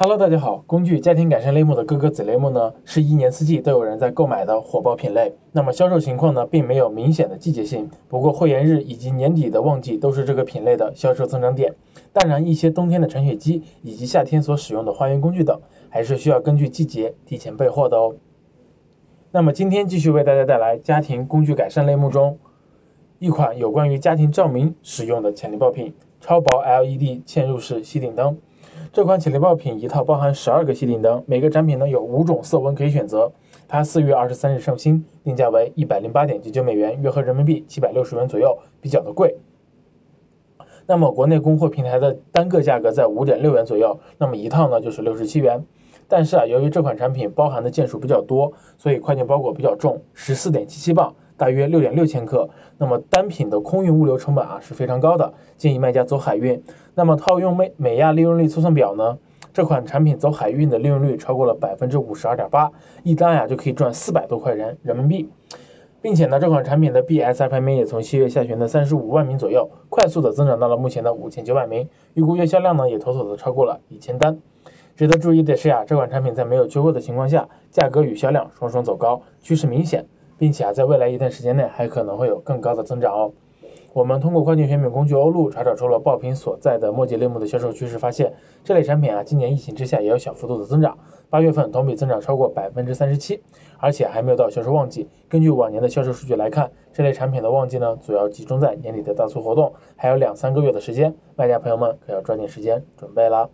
Hello，大家好。工具家庭改善类目的各个子类目呢，是一年四季都有人在购买的火爆品类。那么销售情况呢，并没有明显的季节性。不过会员日以及年底的旺季都是这个品类的销售增长点。当然，一些冬天的铲雪机以及夏天所使用的花园工具等，还是需要根据季节提前备货的哦。那么今天继续为大家带来家庭工具改善类目中一款有关于家庭照明使用的潜力爆品——超薄 LED 嵌入式吸顶灯。这款潜力爆品一套包含十二个吸顶灯，每个产品呢有五种色温可以选择。它四月二十三日上新，定价为一百零八点九九美元，约合人民币七百六十元左右，比较的贵。那么国内供货平台的单个价格在五点六元左右，那么一套呢就是六十七元。但是啊，由于这款产品包含的件数比较多，所以快件包裹比较重，十四点七七磅。大约六点六千克，那么单品的空运物流成本啊是非常高的，建议卖家走海运。那么套用美美亚利润率测算表呢，这款产品走海运的利润率超过了百分之五十二点八，一单呀就可以赚四百多块人人民币，并且呢，这款产品的 BSI 排名也从七月下旬的三十五万名左右，快速的增长到了目前的五千九百名，预估月销量呢也妥妥的超过了一千单。值得注意的是呀，这款产品在没有缺货的情况下，价格与销量双双走高，趋势明显。并且啊，在未来一段时间内还可能会有更高的增长哦。我们通过跨境选品工具欧路查找出了爆品所在的末节类目的销售趋势，发现这类产品啊，今年疫情之下也有小幅度的增长，八月份同比增长超过百分之三十七，而且还没有到销售旺季。根据往年的销售数据来看，这类产品的旺季呢，主要集中在年底的大促活动，还有两三个月的时间，卖家朋友们可要抓紧时间准备啦。